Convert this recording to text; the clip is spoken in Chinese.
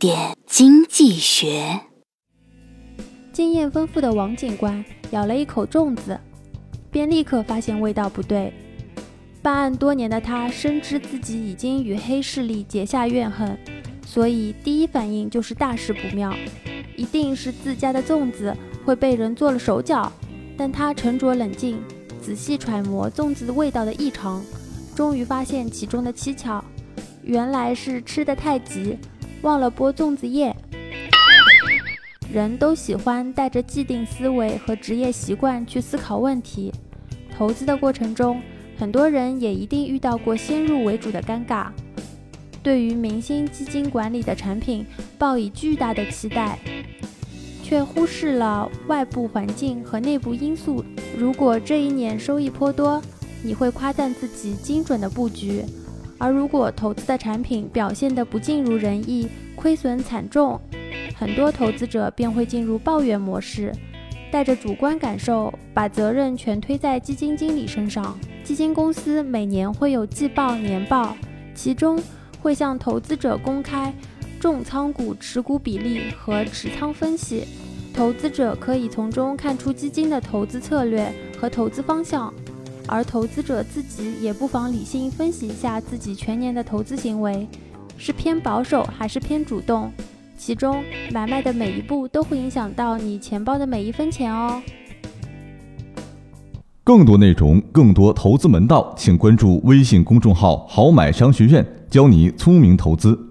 点经济学。经验丰富的王警官咬了一口粽子，便立刻发现味道不对。办案多年的他深知自己已经与黑势力结下怨恨，所以第一反应就是大事不妙，一定是自家的粽子会被人做了手脚。但他沉着冷静，仔细揣摩粽子味道的异常，终于发现其中的蹊跷，原来是吃得太急，忘了剥粽子叶。人都喜欢带着既定思维和职业习惯去思考问题，投资的过程中，很多人也一定遇到过先入为主的尴尬，对于明星基金管理的产品抱以巨大的期待，却忽视了外部环境和内部因素。如果这一年收益颇多，你会夸赞自己精准的布局；而如果投资的产品表现得不尽如人意，亏损惨重。很多投资者便会进入抱怨模式，带着主观感受，把责任全推在基金经理身上。基金公司每年会有季报、年报，其中会向投资者公开重仓股持股比例和持仓分析，投资者可以从中看出基金的投资策略和投资方向。而投资者自己也不妨理性分析一下自己全年的投资行为，是偏保守还是偏主动。其中买卖的每一步都会影响到你钱包的每一分钱哦。更多内容，更多投资门道，请关注微信公众号“好买商学院”，教你聪明投资。